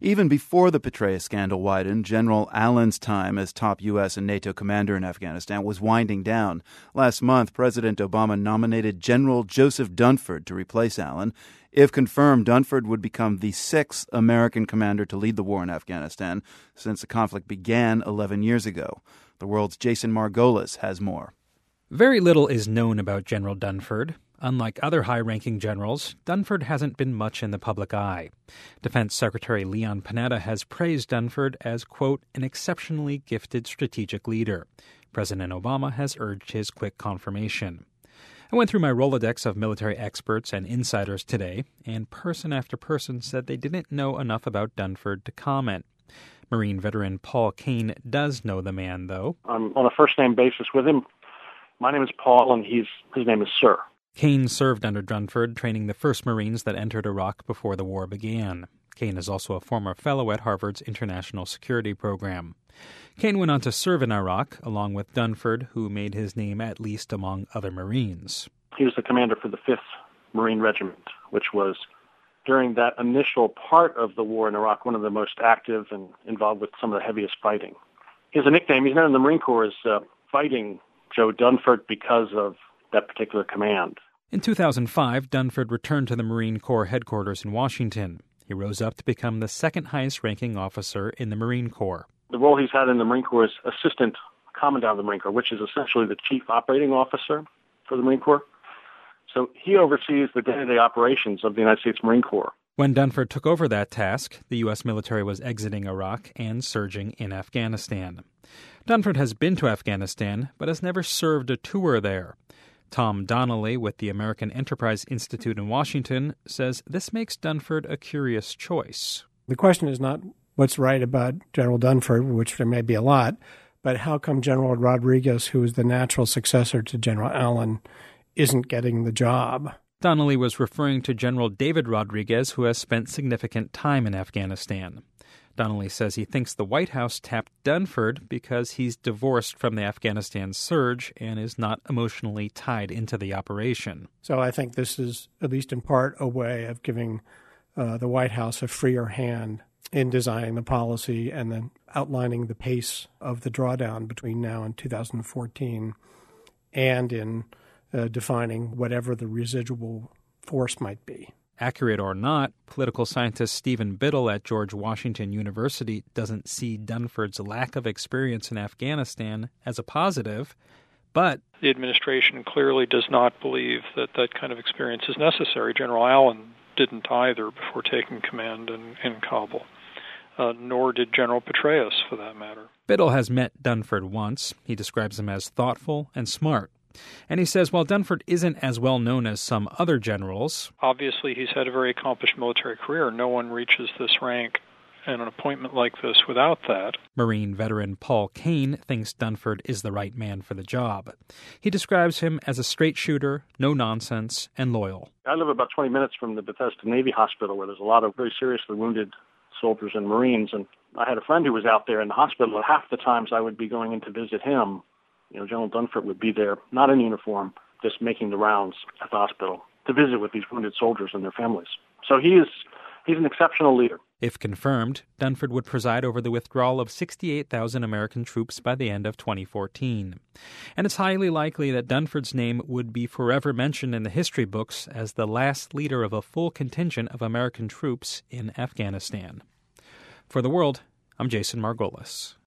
Even before the Petraeus scandal widened, General Allen's time as top U.S. and NATO commander in Afghanistan was winding down. Last month, President Obama nominated General Joseph Dunford to replace Allen. If confirmed, Dunford would become the sixth American commander to lead the war in Afghanistan since the conflict began 11 years ago. The world's Jason Margolis has more. Very little is known about General Dunford. Unlike other high ranking generals, Dunford hasn't been much in the public eye. Defense Secretary Leon Panetta has praised Dunford as, quote, an exceptionally gifted strategic leader. President Obama has urged his quick confirmation. I went through my Rolodex of military experts and insiders today, and person after person said they didn't know enough about Dunford to comment. Marine veteran Paul Kane does know the man, though. I'm on a first name basis with him. My name is Paul, and he's, his name is Sir. Kane served under Dunford, training the first Marines that entered Iraq before the war began. Kane is also a former fellow at Harvard's International Security Program. Kane went on to serve in Iraq, along with Dunford, who made his name at least among other Marines. He was the commander for the 5th Marine Regiment, which was, during that initial part of the war in Iraq, one of the most active and involved with some of the heaviest fighting. He has a nickname. He's known in the Marine Corps as uh, Fighting Joe Dunford because of that particular command. In 2005, Dunford returned to the Marine Corps headquarters in Washington. He rose up to become the second highest ranking officer in the Marine Corps. The role he's had in the Marine Corps is Assistant Commandant of the Marine Corps, which is essentially the Chief Operating Officer for the Marine Corps. So he oversees the day to day operations of the United States Marine Corps. When Dunford took over that task, the U.S. military was exiting Iraq and surging in Afghanistan. Dunford has been to Afghanistan, but has never served a tour there. Tom Donnelly with the American Enterprise Institute in Washington says this makes Dunford a curious choice. The question is not what's right about General Dunford, which there may be a lot, but how come General Rodriguez, who is the natural successor to General Allen, isn't getting the job? Donnelly was referring to General David Rodriguez, who has spent significant time in Afghanistan. Donnelly says he thinks the White House tapped Dunford because he's divorced from the Afghanistan surge and is not emotionally tied into the operation. So I think this is, at least in part, a way of giving uh, the White House a freer hand in designing the policy and then outlining the pace of the drawdown between now and 2014 and in uh, defining whatever the residual force might be. Accurate or not, political scientist Stephen Biddle at George Washington University doesn't see Dunford's lack of experience in Afghanistan as a positive, but the administration clearly does not believe that that kind of experience is necessary. General Allen didn't either before taking command in, in Kabul. Uh, nor did General Petraeus, for that matter. Biddle has met Dunford once. He describes him as thoughtful and smart. And he says while Dunford isn't as well known as some other generals, obviously he's had a very accomplished military career. No one reaches this rank and an appointment like this without that. Marine veteran Paul Kane thinks Dunford is the right man for the job. He describes him as a straight shooter, no nonsense, and loyal. I live about 20 minutes from the Bethesda Navy Hospital where there's a lot of very seriously wounded soldiers and Marines. And I had a friend who was out there in the hospital, and half the times I would be going in to visit him you know, General Dunford would be there, not in uniform, just making the rounds at the hospital to visit with these wounded soldiers and their families. So he is he's an exceptional leader. If confirmed, Dunford would preside over the withdrawal of 68,000 American troops by the end of 2014. And it's highly likely that Dunford's name would be forever mentioned in the history books as the last leader of a full contingent of American troops in Afghanistan. For the world, I'm Jason Margolis.